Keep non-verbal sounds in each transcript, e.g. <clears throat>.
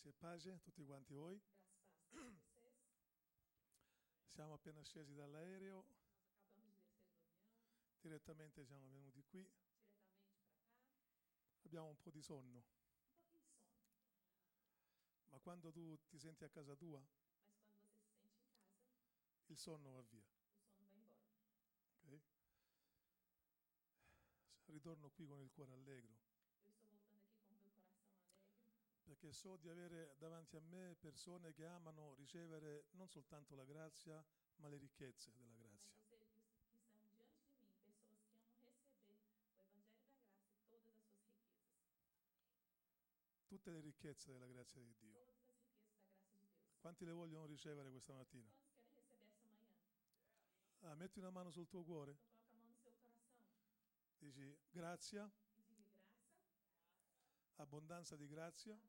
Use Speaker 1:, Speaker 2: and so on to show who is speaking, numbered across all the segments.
Speaker 1: Grazie e pace a tutti quanti voi. Siamo appena scesi dall'aereo, direttamente siamo venuti qui. Abbiamo un po' di sonno, ma quando tu ti senti a casa tua, il sonno va via.
Speaker 2: o sono vai embora.
Speaker 1: ok? Ritorno qui con il cuore allegro, perché so di avere davanti a me persone che amano ricevere non soltanto la grazia, ma le ricchezze della grazia. Tutte le ricchezze. Della grazia di Dio. Quanti le vogliono ricevere questa mattina? Ah, metti una mano sul tuo cuore, dici grazia, abbondanza di grazia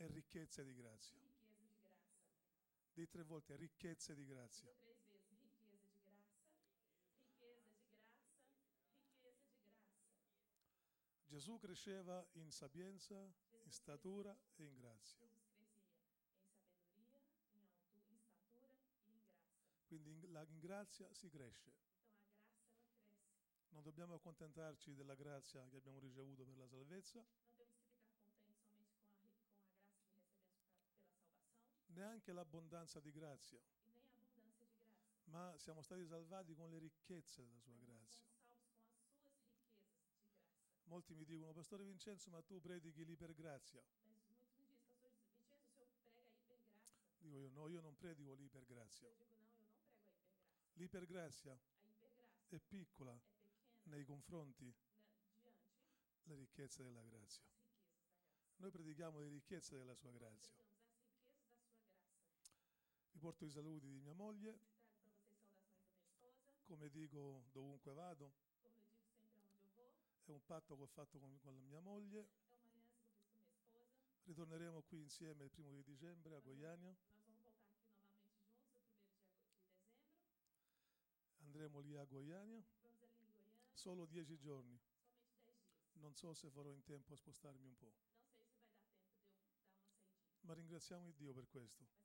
Speaker 1: e ricchezze di grazia.
Speaker 2: riqueza de graça.
Speaker 1: Di tre volte ricchezze di grazia. Gesù cresceva in sapienza, in statura e in grazia. Quindi in, la- grazia si cresce. Non dobbiamo accontentarci della grazia che abbiamo ricevuto per la salvezza,
Speaker 2: Não temos que ficar contentes somente com a, ri- com a graça que recebemos pra- pela salvação
Speaker 1: neanche l'abbondanza di grazia, ma siamo stati salvati con le ricchezze della sua grazia. Molti mi dicono, Pastore Vincenzo, ma tu predichi l'ipergrazia. Dico io, no, io non predico l'ipergrazia. L'ipergrazia
Speaker 2: A hipergraça
Speaker 1: è piccola nei confronti delle ricchezze della grazia. Noi predichiamo le ricchezze della sua grazia.
Speaker 2: pregamos as riquezas da sua graça.
Speaker 1: Vi porto i saluti di mia moglie, come dico dovunque vado, è un patto che ho fatto con, con la mia moglie. Ritorneremo qui insieme il primo di dicembre a Goiânia.
Speaker 2: Dezembro.
Speaker 1: Andremo lì a Goiânia solo dieci giorni.
Speaker 2: somente 10 dias.
Speaker 1: Non so se farò in tempo a spostarmi un po', ma ringraziamo il Dio per questo.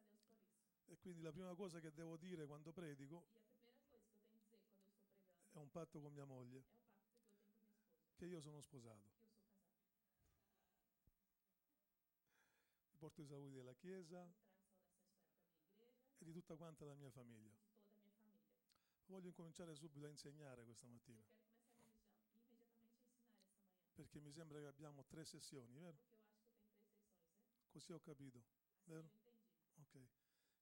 Speaker 2: mas agradeço a Deus por isso.
Speaker 1: E quindi la prima cosa che devo dire quando predico è un patto con mia moglie, che io sono sposato. Vi porto i saluti della Chiesa e di tutta quanta la mia famiglia. Voglio incominciare subito a insegnare questa mattina, perché mi sembra che abbiamo tre sessioni, vero? Così ho capito. Vero? Ok.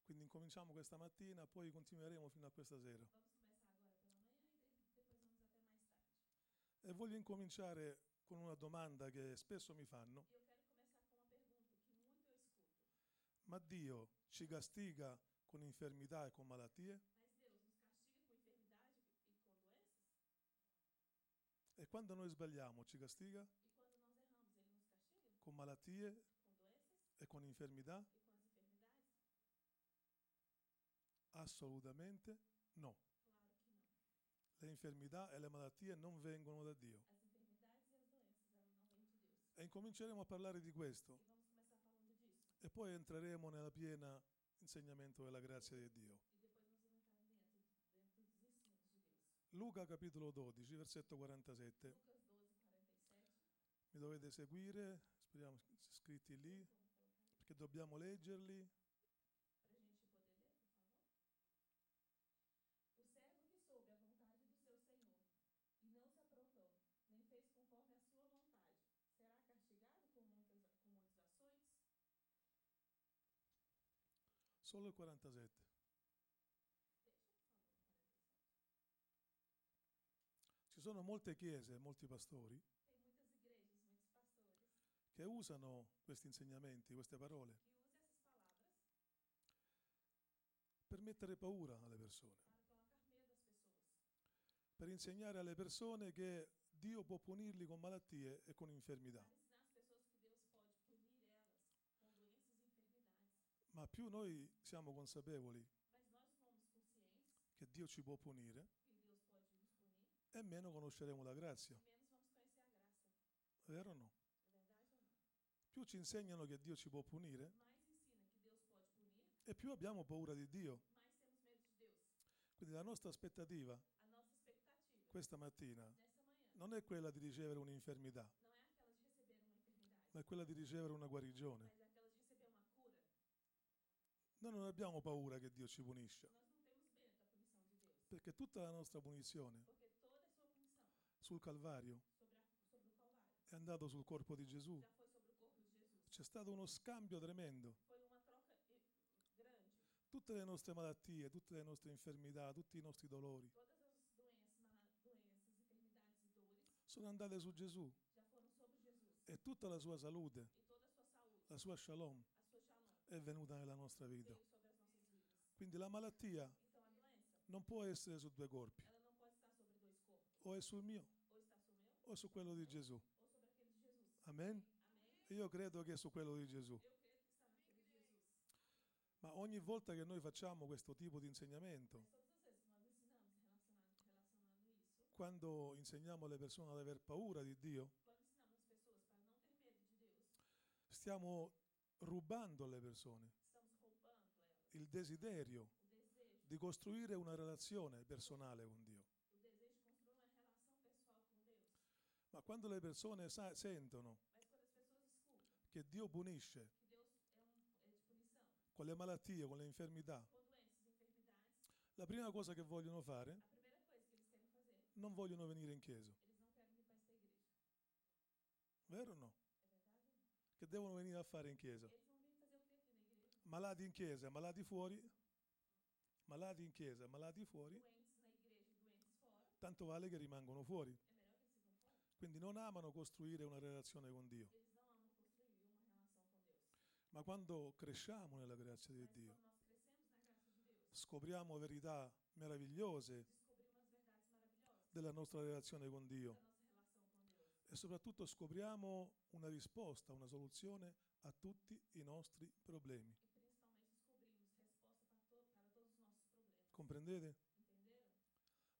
Speaker 1: Quindi incominciamo questa mattina, poi continueremo fino a questa sera.
Speaker 2: E
Speaker 1: voglio incominciare con una domanda che spesso mi fanno. Ma Dio ci castiga con infermità e con malattie?
Speaker 2: E
Speaker 1: quando noi sbagliamo ci castiga con malattie e con infermità?
Speaker 2: e com as enfermidades?
Speaker 1: Assolutamente no. Le infermità e le malattie non vengono da Dio.
Speaker 2: E as
Speaker 1: incominceremo a parlare di questo
Speaker 2: E
Speaker 1: poi entreremo nella piena insegnamento della grazia di Dio. Luca capitolo 12, versetto 47.
Speaker 2: Lucas 12, 47.
Speaker 1: Mi dovete seguire, speriamo scritti lì, perché dobbiamo leggerli.
Speaker 2: para a gente poder ler, por favor. O servo que soube a vontade do seu senhor e não se aprontou, nem fez conforme a sua vontade, será castigado com muitas, com muitas ações?
Speaker 1: Solo il 47.
Speaker 2: Deixa, por favor, no 47.
Speaker 1: Ci sono molte chiese, molti pastori che usano questi insegnamenti, queste parole, per mettere paura alle persone, per insegnare alle persone che Dio può punirli con malattie e con infermità.
Speaker 2: para ensinar as pessoas que Deus pode punir elas com doenças e enfermidades.
Speaker 1: Ma più noi siamo consapevoli che Dio ci può punire, e meno conosceremo la grazia. Vero o no? Più ci insegnano che Dio ci può punire e più abbiamo paura di Dio. Quindi la nostra aspettativa questa mattina non è quella di ricevere un'infermità, ma è quella di ricevere una guarigione.
Speaker 2: mas é aquela de receber uma cura.
Speaker 1: Noi non abbiamo paura che Dio ci punisca, perché tutta la nostra punizione sul Calvario è andato sul corpo di Gesù. C'è stato uno scambio tremendo. Tutte le nostre malattie, tutte le nostre infermità, tutti i nostri dolori sono andate su Gesù. E tutta la sua salute, la sua shalom, è venuta nella nostra vita. Quindi la malattia non può essere su due corpi, o è sul mio
Speaker 2: o
Speaker 1: su quello di Gesù. Amen? Io credo che è su quello di Gesù. Ma ogni volta che noi facciamo questo tipo di insegnamento, quando insegniamo alle persone ad aver paura di Dio, stiamo rubando alle persone.
Speaker 2: Elas
Speaker 1: il desiderio di costruire una relazione personale con Dio. Ma quando le persone sa- sentono che Dio punisce con le malattie, con le infermità,
Speaker 2: e enfermidades,
Speaker 1: la prima cosa che vogliono fare, non vogliono venire in chiesa. Vero o no?
Speaker 2: É verdade? ou não?
Speaker 1: Che devono venire a fare in chiesa? Malati in chiesa, malati fuori. Malati in chiesa, malati fuori. Tanto vale che rimangono fuori. Quindi non amano costruire una relazione con Dio. Ma quando cresciamo nella grazia di Dio, scopriamo verità meravigliose della nostra relazione con Dio
Speaker 2: da nossa relação com Deus.
Speaker 1: E soprattutto scopriamo una risposta, una soluzione a tutti i nostri problemi. Comprendete?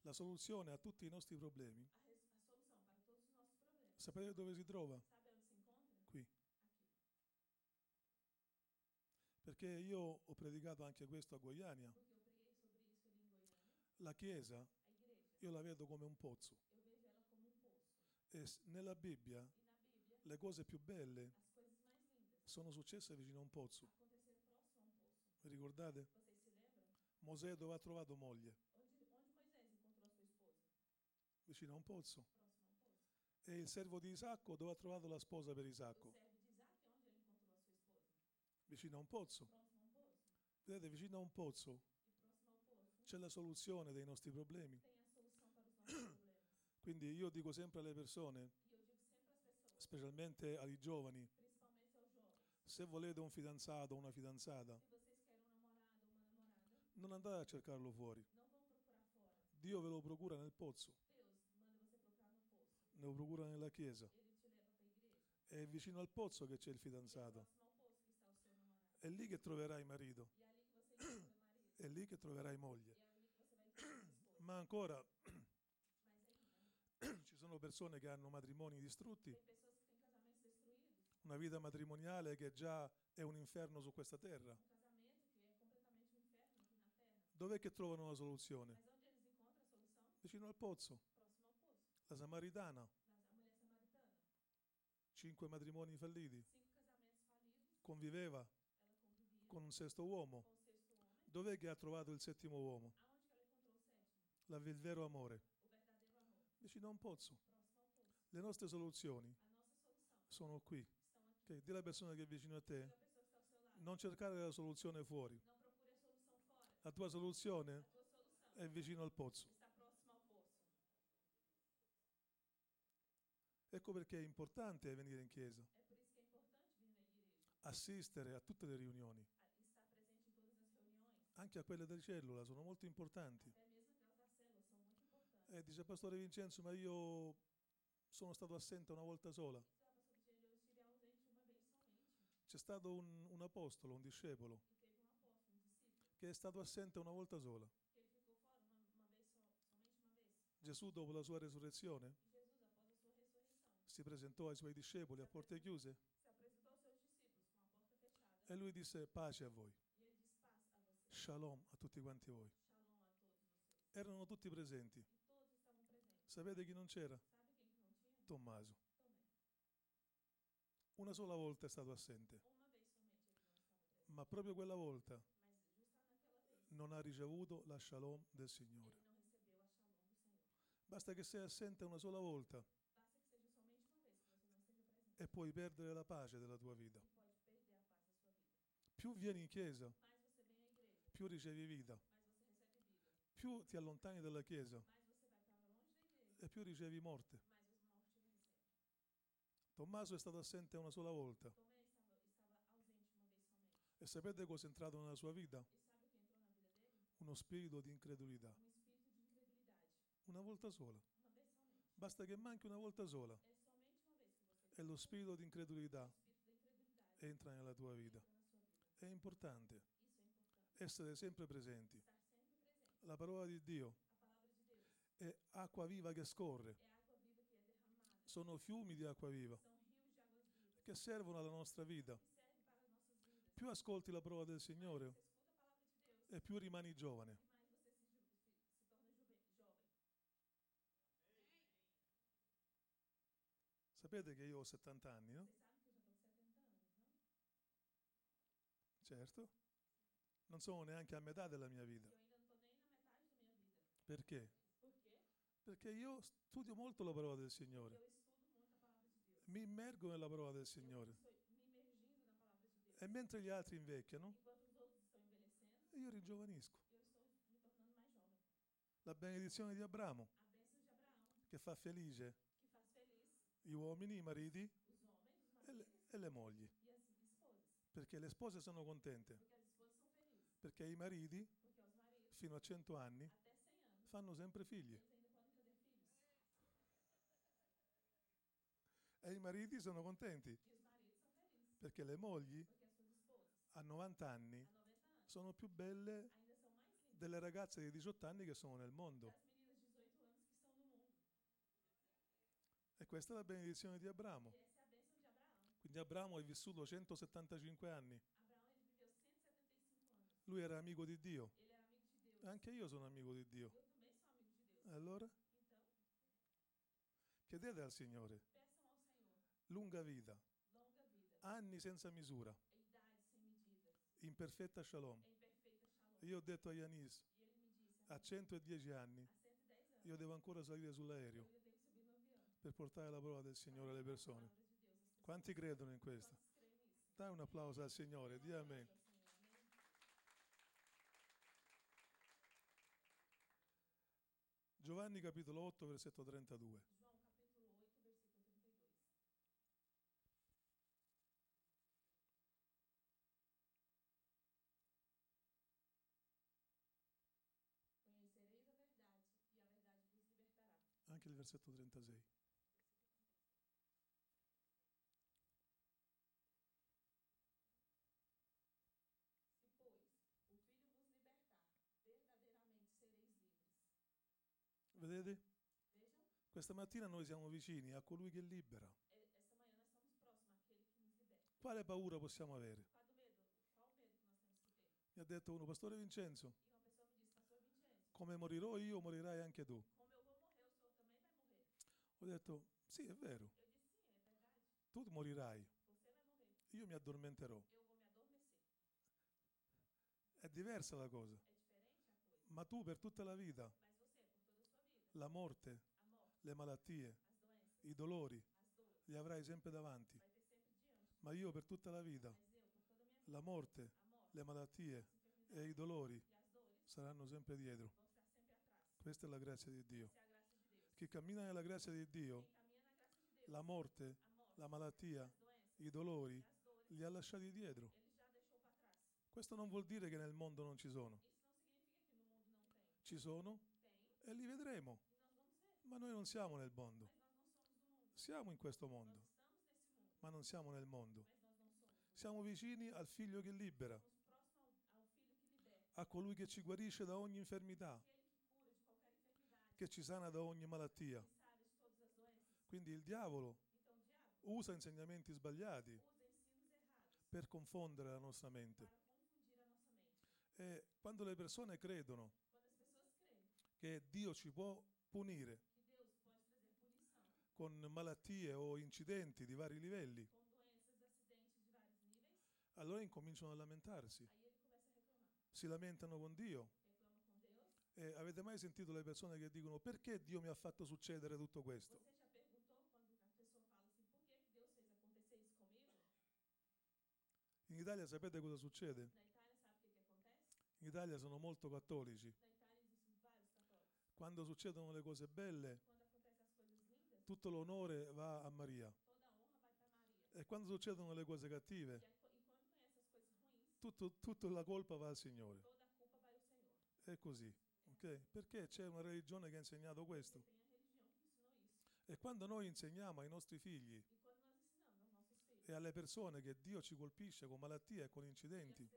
Speaker 1: La soluzione a tutti i nostri problemi,
Speaker 2: A, res a solução para todos os nossos problemas.
Speaker 1: sapete dove si trova? Qui. Perché io ho predicato anche questo a
Speaker 2: Goiânia.
Speaker 1: La Chiesa io la vedo come un pozzo nella Bibbia le cose più belle sono successe vicino a un pozzo. Vi ricordate? Mosè dove ha trovato moglie? Vicino a un pozzo. E il servo di Isacco dove ha trovato la sposa per Isacco? Vicino a un pozzo. Vedete, vicino a un pozzo c'è la soluzione dei nostri problemi. Quindi io dico sempre alle persone, specialmente ai giovani, se volete un fidanzato o una fidanzata, non andate a cercarlo fuori. Dio ve lo procura nel pozzo, ne lo procura nella chiesa. È vicino al pozzo che c'è il fidanzato. È lì che troverai marito, è lì che troverai moglie. <clears throat>
Speaker 2: E é <clears throat> ali que você vai encontrar sua esposa.
Speaker 1: Ma ancora
Speaker 2: Mas ainda, <clears throat>
Speaker 1: ci sono persone che hanno matrimoni distrutti, una vita matrimoniale che già è un inferno su questa terra. Dov'è che trovano la soluzione? Vicino al pozzo. La Samaritana, cinque matrimoni falliti, conviveva con un sesto uomo. Dov'è che ha trovato il settimo uomo? Il vero amore.
Speaker 2: O verdadeiro amor.
Speaker 1: Vicino a un pozzo. Le nostre soluzioni sono qui.
Speaker 2: estão aqui.
Speaker 1: Ok, Dì alla persona che è vicino a te, non cercare la soluzione fuori. La tua soluzione è vicino al pozzo. Ecco perché è importante venire in chiesa, assistere a tutte le riunioni, anche a quelle del cellula, sono molto importanti.
Speaker 2: Muito importantes.
Speaker 1: E dice Pastore Vincenzo, ma io sono stato assente una volta sola. C'è stato un, un apostolo, un discepolo, che è stato assente una volta sola. Gesù, dopo la sua resurrezione, si presentò ai suoi discepoli a porte chiuse E lui disse pace a voi, shalom a tutti quanti voi. Erano tutti presenti. Sapete chi non c'era? Tommaso. Una sola volta è stato assente, ma proprio quella volta non ha ricevuto la shalom del Signore. Basta che sei assente una sola volta e puoi perdere la pace della tua vita. Più vieni in chiesa, più ricevi vita. Più ti allontani dalla chiesa
Speaker 2: Mais você vai para longe da igreja,
Speaker 1: e più ricevi morte. Tommaso è stato assente una sola volta. E sapete cosa è entrato nella sua vita? Uno spirito di incredulità. Una volta sola. Basta che manchi una volta sola e lo spirito di incredulità entra nella tua vita. È importante essere sempre presenti. La parola di Dio
Speaker 2: A palavra de Deus
Speaker 1: è acqua viva che scorre. Sono fiumi di acqua viva che servono alla nostra vita. Più ascolti la parola del Signore e più rimani giovane. Sapete che io ho 70 anni, no?
Speaker 2: Vocês sabem que eu já estou com 70 anos, não?
Speaker 1: Certo. Non sono neanche a metà della mia vita. Perché? Perché io studio molto la parola del Signore. Mi immergo nella parola del Signore. E mentre gli altri invecchiano, io ringiovanisco. La benedizione di Abramo, che fa felice gli uomini, i mariti e le, e le mogli. Perché le spose sono contente. Perché i mariti, fino a 100 anni,
Speaker 2: até 100 anos,
Speaker 1: fanno sempre figli. E i mariti sono contenti. Perché le mogli a 90 anni
Speaker 2: a 90 anos,
Speaker 1: sono più belle delle ragazze di 18 anni che sono nel mondo.
Speaker 2: das meninas de 18 anos que estão no mundo.
Speaker 1: E questa è la benedizione di Abramo. Quindi Abramo è vissuto 175 anni.
Speaker 2: Abraão, ele viveu 175 anos.
Speaker 1: Lui era amico di Dio. Anche io sono amico di Dio. E allora chiedete al Signore lunga vita,
Speaker 2: longa vida,
Speaker 1: anni senza misura,
Speaker 2: idade sem medidas,
Speaker 1: in perfetta shalom.
Speaker 2: em perfeita shalom.
Speaker 1: Io ho detto a Yanis,
Speaker 2: E ele me disse,
Speaker 1: a 110 anni,
Speaker 2: há 110 anos,
Speaker 1: io devo ancora salire sull'aereo
Speaker 2: eu devo subir no avião.
Speaker 1: per portare la parola del Signore alle persone.
Speaker 2: a palavra de Deus às pessoas.
Speaker 1: Quanti credono in questo?
Speaker 2: Quantos creem nisso?
Speaker 1: Dai un applauso al Signore, di amen. Giovanni capitolo 8, versetto 32.
Speaker 2: João capítulo 8, versículo 32. Conhecereis a verdade, e a verdade vos libertará.
Speaker 1: Anche il versetto 36.
Speaker 2: Se, pois, o Filho vos libertar, verdadeiramente sereis livres.
Speaker 1: Vedete?
Speaker 2: Vejam,
Speaker 1: Questa mattina noi siamo vicini a colui che libera. Quale paura possiamo avere? Mi ha detto uno, Pastore
Speaker 2: Vincenzo,
Speaker 1: come morirò io, morirai anche tu.
Speaker 2: como eu vou morrer, o senhor também vai morrer.
Speaker 1: Ho detto, sì, è vero,
Speaker 2: Eu disse, sim, é verdade.
Speaker 1: tu morirai,
Speaker 2: Você vai morrer.
Speaker 1: io mi addormenterò.
Speaker 2: Eu vou me adormecer.
Speaker 1: È diversa la cosa.
Speaker 2: É diferente a coisa.
Speaker 1: Ma tu per tutta la vita,
Speaker 2: Mas você, por toda a sua vida,
Speaker 1: la morte,
Speaker 2: a morte,
Speaker 1: le malattie,
Speaker 2: as doenças,
Speaker 1: i dolori,
Speaker 2: as dores,
Speaker 1: li avrai sempre davanti.
Speaker 2: vai ter sempre diante.
Speaker 1: Ma io per tutta la vita,
Speaker 2: Mas eu, por toda a minha vida,
Speaker 1: la morte,
Speaker 2: a morte,
Speaker 1: le malattie e i dolori
Speaker 2: e as dores
Speaker 1: saranno sempre dietro.
Speaker 2: vão estar sempre atrás.
Speaker 1: Questa è la grazia di Dio.
Speaker 2: Essa é a
Speaker 1: Chi cammina nella grazia di Dio, la morte, la malattia, i dolori, li ha lasciati dietro. Questo non vuol dire che nel mondo non ci sono. Ci sono e li vedremo. Ma noi non siamo nel mondo. Siamo in questo mondo, ma non siamo nel mondo. Siamo vicini al figlio che libera, a colui che ci guarisce da ogni infermità, che ci sana da ogni malattia. Quindi il diavolo usa insegnamenti sbagliati per confondere la nostra mente. E quando le persone credono che Dio ci può punire con malattie o incidenti di vari livelli, allora incominciano a lamentarsi. Si lamentano con Dio.
Speaker 2: Reclama com Deus.
Speaker 1: E avete mai sentito le persone che dicono perché Dio mi ha fatto succedere tutto questo? In Italia sapete cosa succede? In Italia sono molto cattolici. Quando succedono le cose belle, tutto l'onore va a Maria. E quando succedono le cose cattive, tutto, tutta la colpa va al Signore. È così. Ok? Perché c'è una religione che ha insegnato questo. E quando noi insegniamo ai nostri figli
Speaker 2: E
Speaker 1: alle persone che Dio ci colpisce con malattie e con incidenti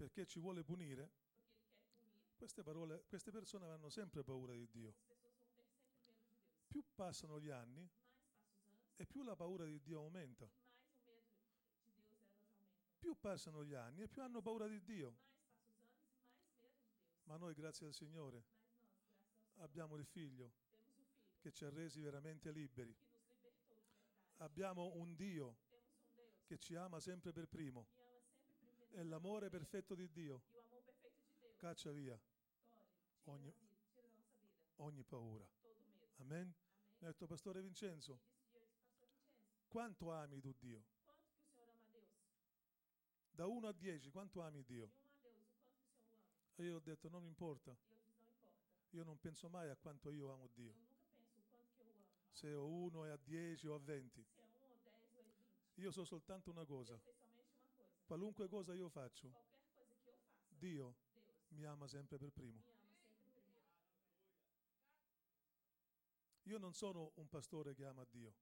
Speaker 1: perché ci vuole punire, queste, parole, queste persone avranno sempre paura di Dio. Più passano gli anni e più la paura di Dio aumenta. Più passano gli anni e più hanno paura di Dio.
Speaker 2: Mais passa os anos e mais medo de Deus.
Speaker 1: Ma noi, grazie al Signore, abbiamo il Figlio che ci ha resi veramente liberi. Abbiamo un Dio che ci ama sempre per primo. E l'amore perfetto di Dio caccia via Ogni- ogni paura. Amen. Mi ha detto, Pastore Vincenzo, quanto ami tu Dio? Da 1 a 10, quanto ami Dio?
Speaker 2: De 1 a Deus, o quanto que o Senhor o ama?
Speaker 1: E io ho detto, non mi importa. Io non penso mai a quanto io amo Dio. Se ho 1 e a 10 o a 20.
Speaker 2: Se é 1 ou 10 ou é 20.
Speaker 1: Io so soltanto una cosa. Qualunque cosa io faccio, Dio mi ama sempre per primo. Io non sono un pastore che ama Dio.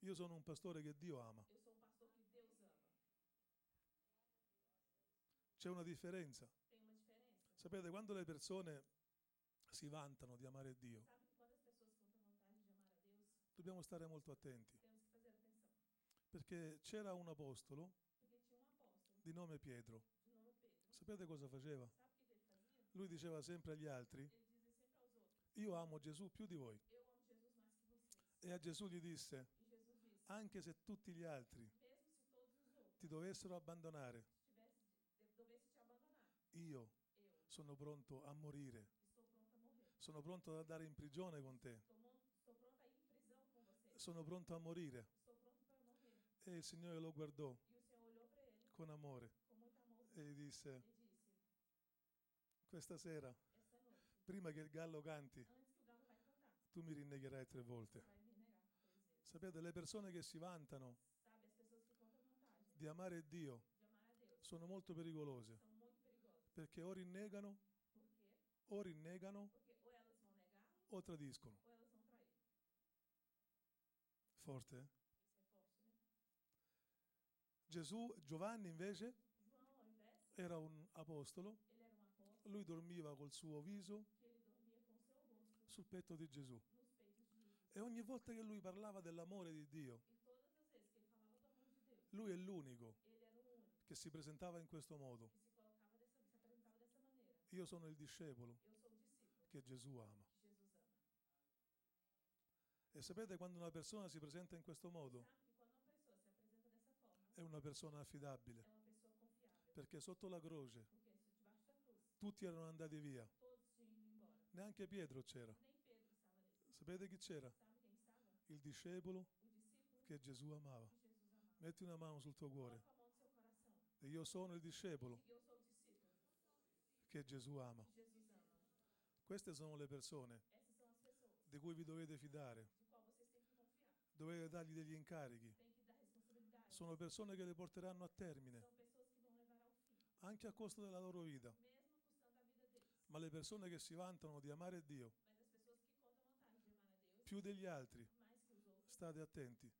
Speaker 1: Io sono un pastore che Dio ama.
Speaker 2: Eu sou um pastor que Deus ama.
Speaker 1: C'è una differenza. Sapete, quando le persone si vantano di amare Dio, dobbiamo stare molto attenti. Perché c'era un apostolo di nome Pietro. Sapete cosa faceva? Lui diceva sempre agli altri, io amo Gesù più di voi. E a Gesù gli disse, anche se tutti gli altri ti dovessero abbandonare,
Speaker 2: tivesse, de- dovesse te abandonar,
Speaker 1: io sono pronto a morire. Sono pronto ad andare in prigione con te. Sono pronto a morire. E il Signore lo guardò con amore e disse, questa sera, prima che il gallo canti, tu mi rinnegherai tre volte. Sapete, le persone che si vantano di amare Dio sono molto pericolose. Perché o rinnegano,
Speaker 2: quê?
Speaker 1: o rinnegano
Speaker 2: ou elas vão negar
Speaker 1: o tradiscono.
Speaker 2: ou elas vão trair.
Speaker 1: Forte, eh?
Speaker 2: Forte, né?
Speaker 1: Gesù, Giovanni invece
Speaker 2: João, invés,
Speaker 1: era un apostolo,
Speaker 2: era
Speaker 1: lui dormiva col suo viso sul petto di Gesù e ogni volta che lui parlava dell'amore di Dio, lui è l'unico
Speaker 2: o
Speaker 1: che si presentava in questo modo. Io sono il discepolo che Gesù ama. E sapete quando una persona si presenta in questo modo? È una persona affidabile, perché sotto la croce tutti erano andati via, neanche Pietro c'era. Sapete chi c'era? Il discepolo che Gesù amava. Metti una mano sul tuo cuore. E io sono il discepolo
Speaker 2: E eu sou o discípulo
Speaker 1: che Gesù ama. Queste sono le persone di cui vi dovete fidare, dovete dargli degli incarichi. Sono persone che le porteranno a termine, anche a costo della loro vita. Ma le persone che si vantano di amare Dio più degli altri, state attenti,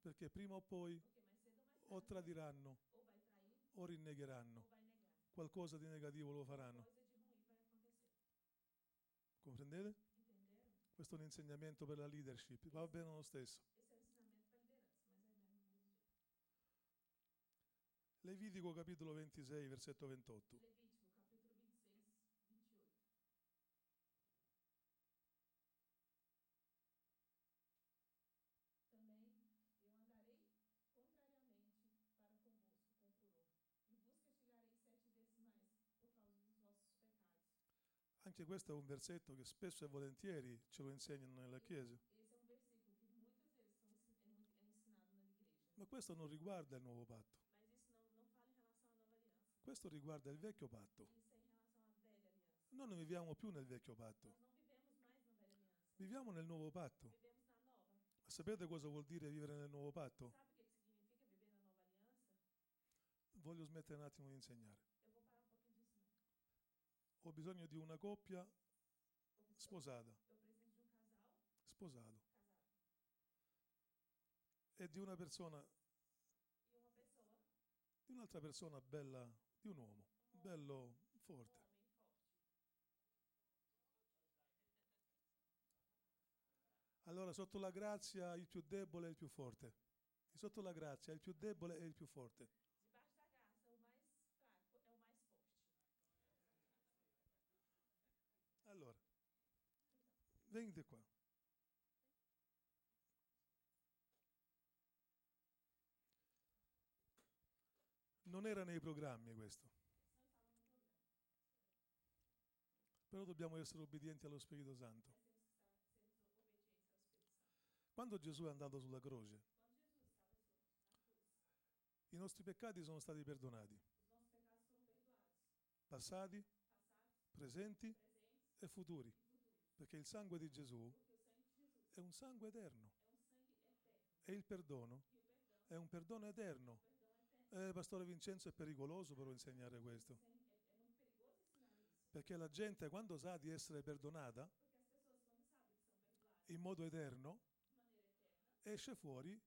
Speaker 1: perché prima o poi o tradiranno o rinnegheranno qualcosa di negativo lo faranno. Comprendete? Questo è un insegnamento per la leadership, va bene lo stesso. Levitico capitolo 26, versetto 28. Anche questo è un versetto che spesso e volentieri ce lo insegnano nella Chiesa, ma questo non riguarda il nuovo patto, questo riguarda il vecchio patto. Noi non viviamo più nel vecchio patto, viviamo nel nuovo patto. Ma sapete cosa vuol dire vivere nel nuovo patto? Voglio smettere un attimo di insegnare.
Speaker 2: Eu vou parar um pouquinho de ensinar.
Speaker 1: Ho bisogno di una coppia sposata, sposato, e di una persona,
Speaker 2: E
Speaker 1: di un'altra persona bella, di un uomo, bello, forte. Allora, sotto la grazia il più debole è il più forte. Sotto la grazia il più debole è il più forte.
Speaker 2: Debaixo da graça, o mais fraco é o mais forte.
Speaker 1: Allora, venite qua. Non era nei programmi questo, però dobbiamo essere obbedienti allo Spirito Santo. Quando Gesù è andato sulla croce, i nostri peccati sono stati perdonati, passati, presenti e futuri. Perché il sangue di Gesù è un sangue eterno e il perdono è un perdono eterno. Eh, Pastore Vincenzo, è pericoloso però insegnare questo, perché la gente quando sa di essere perdonata in modo eterno, esce fuori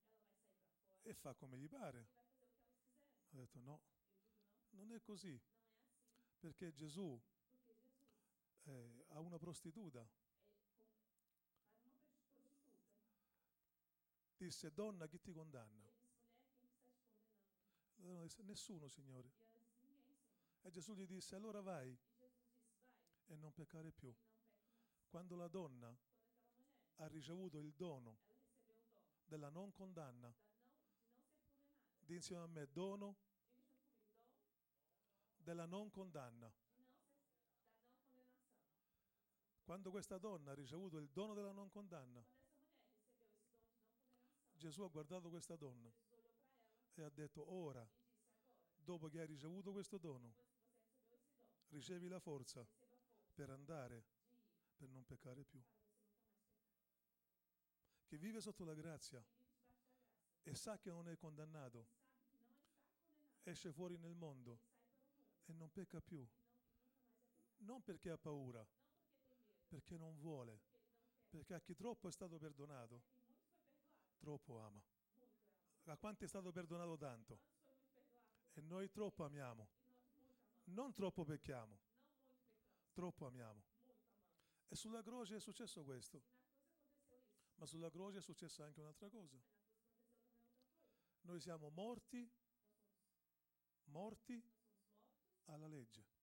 Speaker 1: e fa come gli pare. Ho detto no, non è così, perché Gesù eh, ha una prostituta, disse donna chi ti condanna? La donna disse nessuno Signore.
Speaker 2: E
Speaker 1: Gesù gli disse allora vai
Speaker 2: E
Speaker 1: non peccare più. Quando la donna ha ricevuto il dono della non condanna, di insieme a me dono della non condanna.
Speaker 2: de não ser, da não condenação.
Speaker 1: Quando questa donna ha ricevuto il dono della non condanna, Gesù ha guardato questa donna e ha detto ora, dopo che hai ricevuto questo dono, ricevi la forza per andare, per non peccare più. Chi vive sotto la grazia e sa che non è condannato, esce fuori nel mondo e non pecca più. Non perché ha paura, perché non vuole, perché a chi troppo è stato perdonato, troppo ama. A quanti è stato perdonato tanto e noi troppo amiamo. Non troppo pecchiamo, troppo amiamo. E sulla croce è successo questo, ma sulla croce è successa anche un'altra cosa. Noi siamo morti, morti alla legge.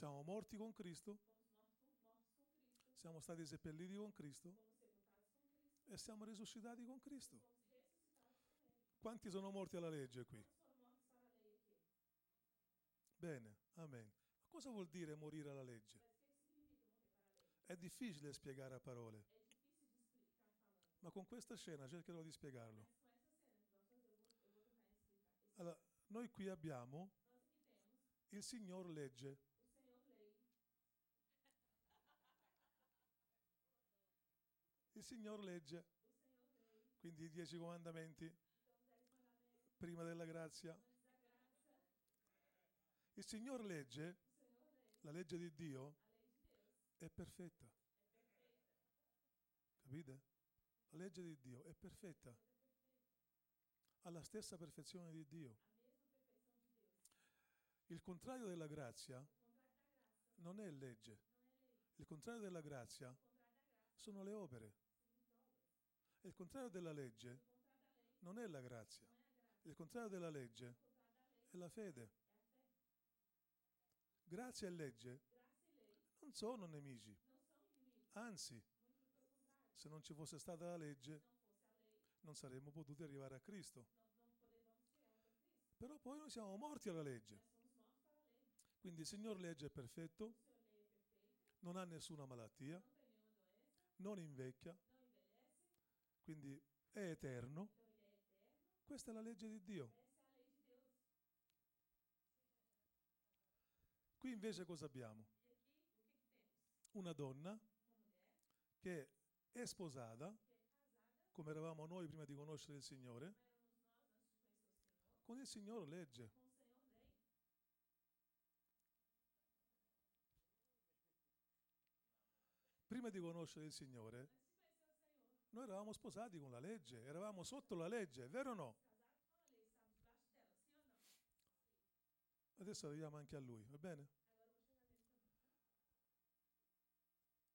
Speaker 1: Siamo morti con Cristo, siamo stati seppelliti con Cristo e siamo risuscitati con Cristo. Quanti sono morti alla legge qui? Bene, amen. Ma cosa vuol dire morire alla legge? È difficile spiegare a parole, ma con questa scena cercherò di spiegarlo. Allora, noi qui abbiamo il Signor legge,
Speaker 2: o Senhor lei,
Speaker 1: il Signor legge, quindi i dieci comandamenti, prima della grazia. Il Signor legge, la legge di Dio, è perfetta, capite? La legge di Dio è perfetta, ha la stessa perfezione di Dio. Il contrario della grazia non è legge, il contrario della grazia sono le opere. Il contrario della legge non è la grazia, Il contrario della legge è la fede. Grazia e legge non sono nemici, anzi, se non ci fosse stata la legge non saremmo potuti arrivare a Cristo. Però poi noi siamo morti alla legge. Quindi il Signor legge è perfetto, non ha nessuna malattia, non invecchia, quindi è eterno. Questa è la legge di Dio. Qui invece cosa abbiamo? Una donna che è sposata, come eravamo noi prima di conoscere il Signore, con il Signore legge. Prima di conoscere il Signore,
Speaker 2: Antes de conhecer o Senhor,
Speaker 1: noi eravamo sposati con la legge, eravamo sotto la legge, vero o no? Adesso arriviamo anche a lui, va bene?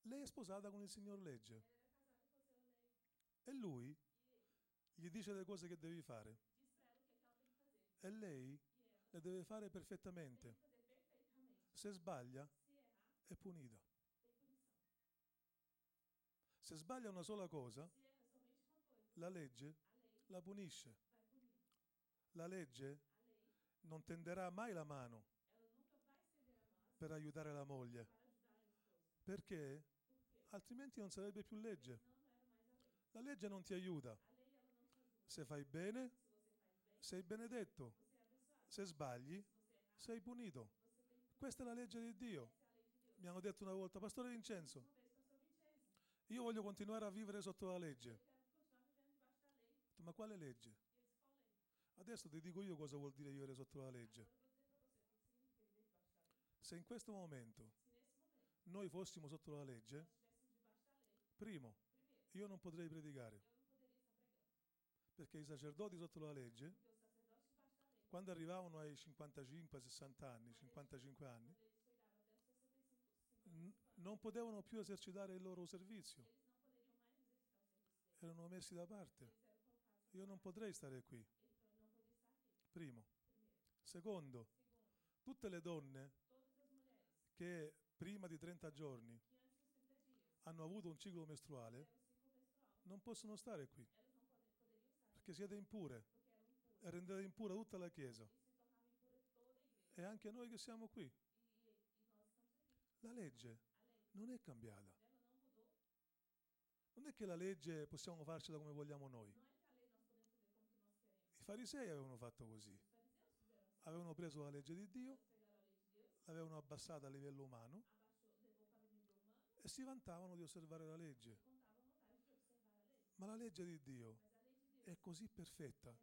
Speaker 1: Lei è sposata con il Signor legge e lui gli dice le cose che devi fare e lei le deve fare perfettamente. Se sbaglia è punita. Se sbaglia una sola cosa,
Speaker 2: coisa,
Speaker 1: la legge la punisce. La legge non tenderà mai la mano per aiutare la moglie, perché? Altrimenti non sarebbe più legge. La legge. Non ti aiuta. Se fai bene, sei benedetto. Se sbagli, sei punito. Questa è la legge di Dio. Mi hanno detto una volta, Pastore Vincenzo, io voglio continuare a vivere sotto la legge. Ma quale legge? Adesso ti dico io cosa vuol dire vivere sotto la legge. Se in questo momento noi fossimo sotto la legge, primo, io non potrei predicare, perché i sacerdoti sotto la legge, quando arrivavano ai 55-60 anni, 55 anni, non potevano più esercitare il loro servizio, erano messi da parte. Io non potrei stare qui, primo. Secondo, tutte le donne che prima di 30 giorni
Speaker 2: que antes dos 30 dias
Speaker 1: hanno avuto un ciclo mestruale non possono stare qui, perché siete impure e rendete impura tutta la Chiesa
Speaker 2: E
Speaker 1: anche noi che siamo qui. La legge non è cambiata. Non è che la legge possiamo farcela come vogliamo noi. I farisei avevano fatto così. Avevano preso la legge di Dio, l'avevano abbassata a livello umano e si vantavano di osservare la legge. Ma la legge di Dio è così perfetta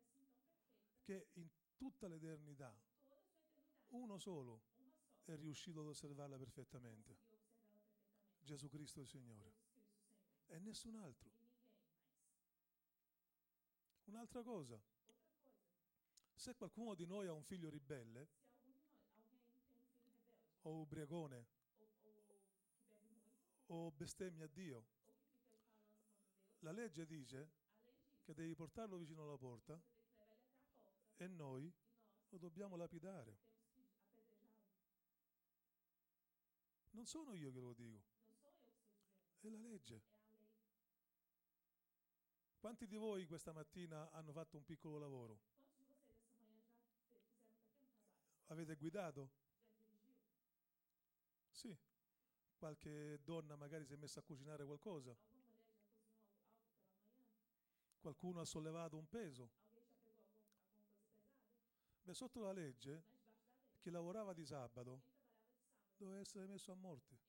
Speaker 1: che in tutta l'eternità uno solo è riuscito ad osservarla perfettamente. Gesù Cristo il Signore. E nessun altro. Un'altra cosa, se qualcuno di noi ha un figlio ribelle o ubriacone o bestemmia a Dio, la legge dice che devi portarlo vicino alla porta e noi lo dobbiamo lapidare. Non sono io che lo dico,
Speaker 2: Não sou eu que estou dizendo,
Speaker 1: è la legge. Quanti di voi questa mattina hanno fatto un piccolo lavoro? Avete guidato? Sì. Qualche donna magari si è messa a cucinare qualcosa, qualcuno ha sollevato un peso. Beh, sotto la legge, chi lavorava di sabato doveva essere messo a morte.
Speaker 2: ele tinha que ser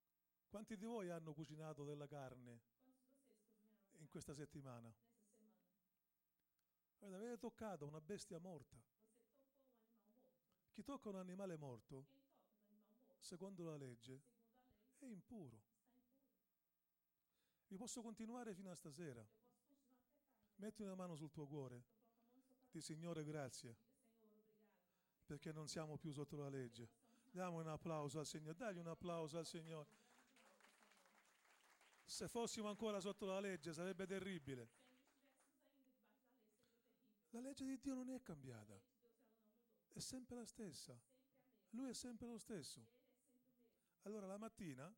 Speaker 2: colocado à morte.
Speaker 1: Quanti di voi hanno cucinato della carne in questa settimana? Guarda, avete toccato una bestia morta. Chi tocca un animale morto, secondo la legge, è impuro. Vi posso continuare fino a stasera. Metti una mano sul tuo cuore. Di Signore, grazie, perché non siamo più sotto la legge. Diamo un applauso al Signore. Dagli un applauso al Signore. Se fossimo ancora sotto la legge sarebbe terribile. La legge di Dio non è cambiata, è sempre la stessa. Lui è sempre lo stesso. Allora la mattina,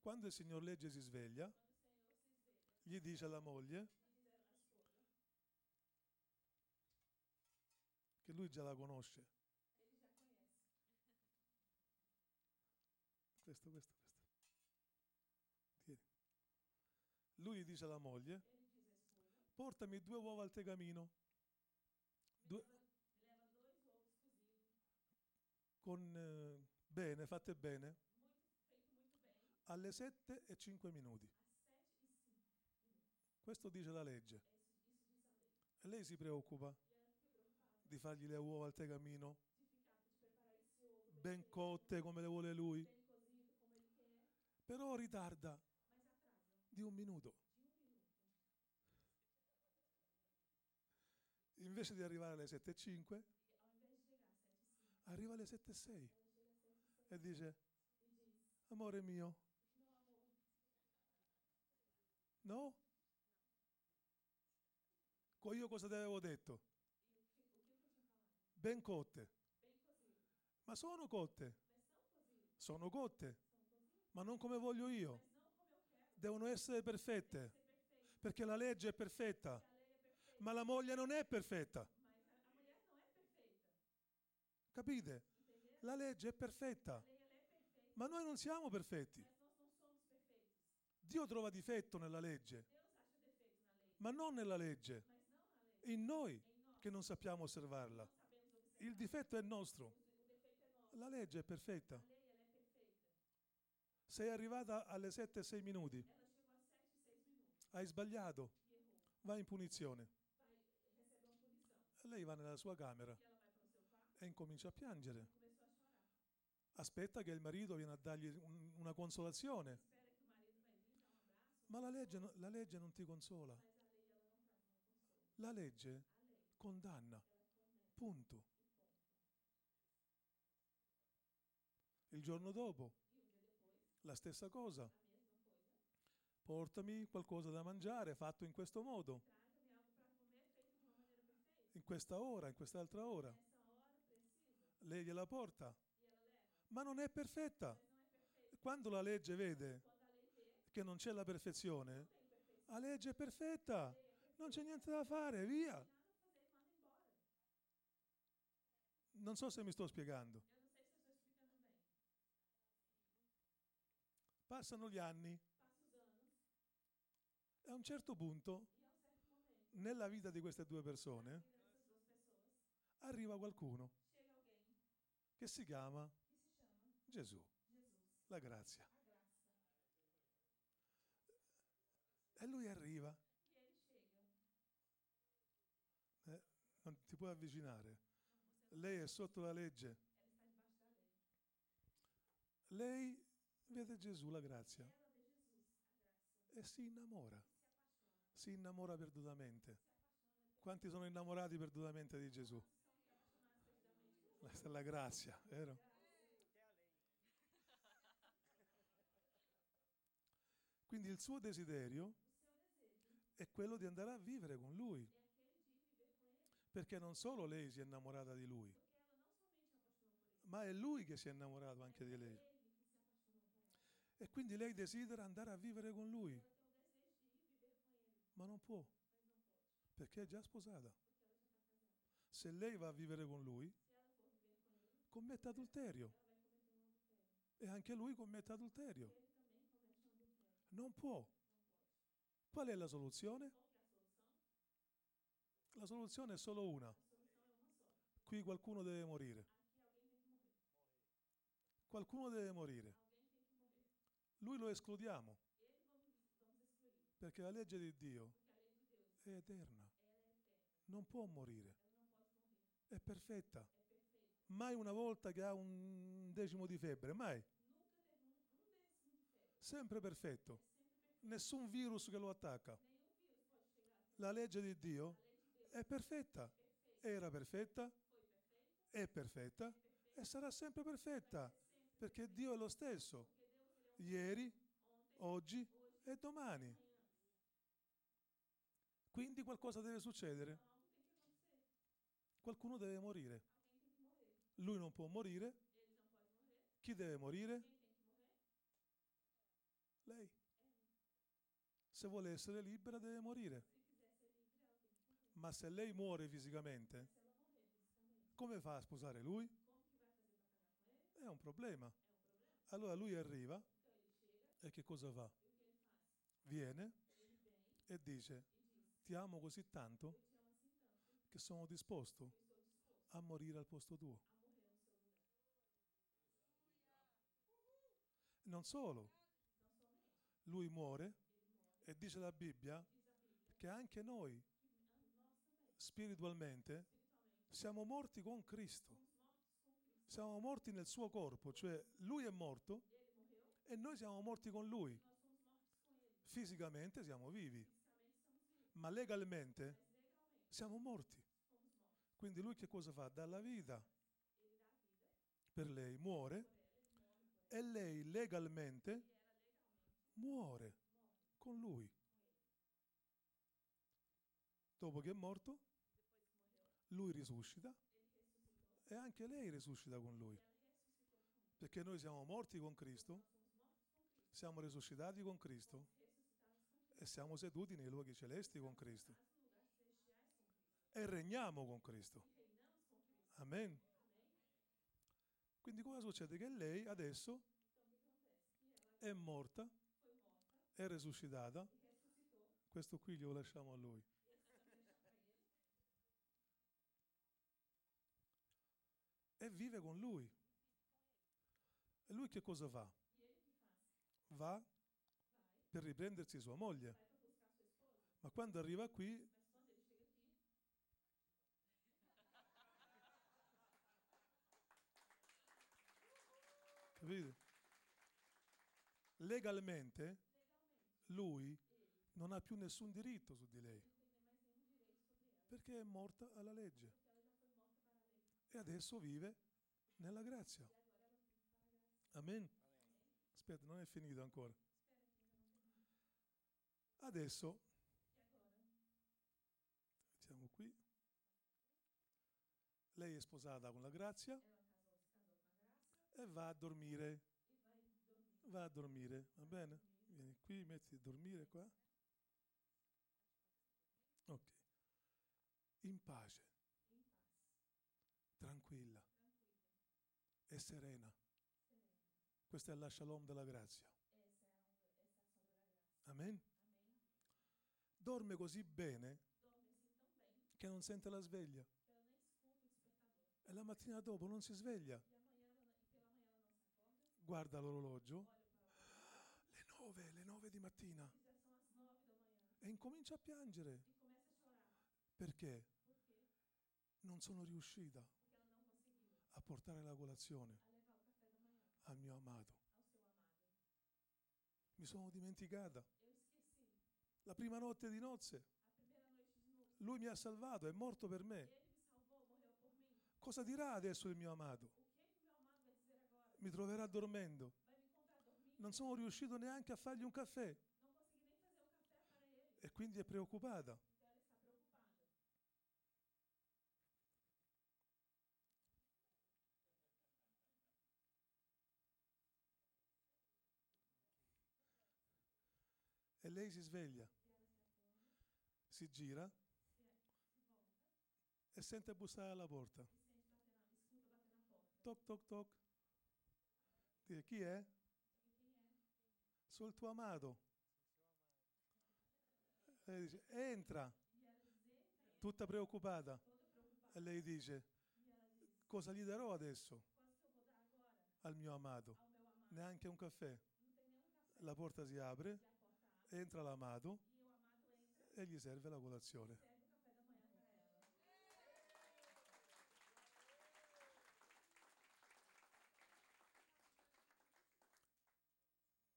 Speaker 1: quando il signor legge si sveglia, gli dice alla moglie che lui già la conosce. Questo, questo, questo. Tieni. Lui dice alla moglie, portami due uova al tegamino Due- con eh, bene, fatte bene, alle 7 e 5 minuti.
Speaker 2: às 7 5 minutos.
Speaker 1: Questo dice la legge. E lei si preoccupa di fargli le uova al tegamino, ben cotte come le vuole lui, però ritarda di un minuto. Invece di arrivare alle 7 e 5,
Speaker 2: E ao invés de chegar às 7 e 5,
Speaker 1: arriva alle 7 e 6
Speaker 2: ela chega às 7 6
Speaker 1: dice, amore mio, no? Io cosa ti avevo detto? Ben cotte. Ma sono cotte, sono cotte, ma non come voglio io.
Speaker 2: mas não como eu quero.
Speaker 1: Devono essere perfette, perché la legge è perfetta, ma la moglie non è perfetta. Capite? La legge è perfetta, ma noi non siamo perfetti. Dio trova difetto nella legge, ma non nella legge, in noi che non sappiamo osservarla. Il difetto è nostro, la legge è perfetta.
Speaker 2: A lei ela é perfeita.
Speaker 1: Sei arrivata alle 7 e 6 minuti,
Speaker 2: Ela chegou a 7 6 minutos
Speaker 1: hai sbagliato, vai in punizione. Lei va nella sua camera
Speaker 2: E
Speaker 1: incomincia a piangere. Aspetta che il marito viene a dargli un- una consolazione, ma la legge, la legge non ti consola. La legge condanna, punto. Il giorno dopo,
Speaker 2: E um dia depois,
Speaker 1: la stessa cosa. Portami qualcosa da mangiare fatto in questo modo, in questa ora, in quest'altra ora. Lei gliela porta, ma non è perfetta. Quando la legge vede che non c'è la perfezione, la legge è perfetta, non c'è niente da fare, via. Non so se mi sto spiegando.
Speaker 2: Eu não sei se eu estou explicando bem.
Speaker 1: Passano gli anni e a un certo punto, nella vita di queste due persone, arriva qualcuno che si chiama Gesù, la grazia. E lui arriva, eh, non ti puoi avvicinare. Lei è sotto la legge.
Speaker 2: lei.
Speaker 1: Vede Gesù, la grazia, e si innamora. Si innamora perdutamente. Quanti sono innamorati perdutamente di Gesù? Questa è la grazia, vero? Quindi il suo desiderio è quello di andare a vivere con lui, perché non solo lei si è innamorata di lui, ma è lui che si è innamorato anche di lei.
Speaker 2: ele que se apaixonou por ela.
Speaker 1: E quindi lei desidera andare a vivere con lui, ma non può, perché è già sposata. Se lei va a vivere con lui, commette adulterio e anche lui commette adulterio. Non può. Qual è la soluzione? La soluzione è solo una. Qui qualcuno deve morire. Qualcuno deve morire.
Speaker 2: Alguém tem que morrer.
Speaker 1: Lui lo escludiamo, perché la legge di Dio è eterna. Non può morire. È perfetta. Mai una volta che ha un decimo di febbre, mai. Sempre perfetto. Nessun virus che lo attacca. La legge di Dio è perfetta. Era perfetta, è perfetta e sarà sempre perfetta. Perché Dio è lo stesso. Ieri, oggi è domani. Quindi qualcosa deve succedere. Qualcuno deve morire. Lui non può morire. Chi deve morire? Lei. Se vuole essere libera deve morire. Ma se lei muore fisicamente, come fa a sposare lui? È un problema. Allora lui arriva e che cosa fa? Viene e dice, ti amo così tanto che sono disposto a morire al posto tuo. Non solo, lui muore e dice la Bibbia che anche noi spiritualmente siamo morti con Cristo. Siamo morti nel suo corpo, cioè lui è morto e noi siamo morti con lui. Fisicamente siamo vivi, ma legalmente siamo morti. Quindi lui che cosa fa? Dà la vita per lei, muore e lei legalmente muore con lui. Dopo che è morto, lui risuscita e anche lei risuscita con lui. Perché noi siamo morti con Cristo,
Speaker 2: Nós somos mortos com Cristo,
Speaker 1: siamo risuscitati con Cristo e siamo seduti nei luoghi celesti con Cristo e regniamo con Cristo. Amen. Quindi cosa succede? Che lei adesso è morta, è risuscitata. Questo qui glielo lasciamo a lui. E vive con lui. E lui che cosa fa?
Speaker 2: E ele que faz?
Speaker 1: Va per riprendersi sua moglie. Ma quando arriva qui, capite? Legalmente lui non ha più nessun diritto su di lei perché è morta alla legge e adesso vive nella grazia. Amen. Aspetta, non è finito ancora. Adesso, siamo qui. Lei è sposata con la grazia e va a dormire. Va a dormire, va bene? Vieni qui, metti a dormire qua. Ok. In pace, tranquilla e serena. Questa è la shalom della grazia. Amen. Dorme così bene che non sente la sveglia. E la mattina dopo non si sveglia. Guarda l'orologio. Le nove, le nove di mattina.
Speaker 2: e
Speaker 1: incomincia a piangere. Perché non sono riuscita a portare la colazione
Speaker 2: a levar o café da manhã
Speaker 1: al mio amato. Mi sono dimenticata. La prima notte di nozze. Lui mi ha salvato, è morto per me. Cosa dirà adesso il mio amato? Mi troverà dormendo. Non sono riuscito neanche a fargli un caffè e quindi è preoccupata. Lei si sveglia, si gira e sente bussare alla porta. Toc toc toc. Dice, chi è? Il tuo amato. Lei dice, entra, tutta preoccupata. E lei dice, cosa gli darò adesso al mio amato? Neanche un caffè. La porta si apre,
Speaker 2: Se a porta abre
Speaker 1: entra l'amato
Speaker 2: e
Speaker 1: e gli serve la colazione.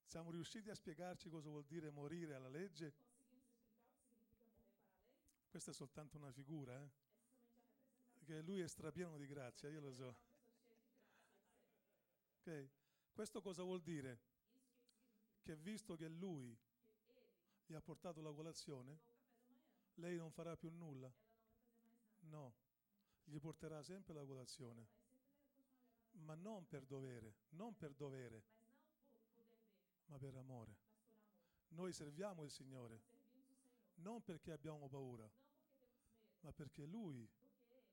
Speaker 1: Siamo riusciti a spiegarci cosa vuol dire morire alla legge? Questa è soltanto una figura, eh? Perché lui è strapieno di grazia, io lo so.
Speaker 2: É uma pessoa cheia di grazia, eu sei.
Speaker 1: Ok? Questo cosa vuol dire? Che visto che lui Gli ha portato la colazione? Lei non farà più nulla? No, gli porterà sempre la colazione, ma non per dovere, non per dovere, ma per amore. Noi serviamo il Signore non perché abbiamo paura, ma perché Lui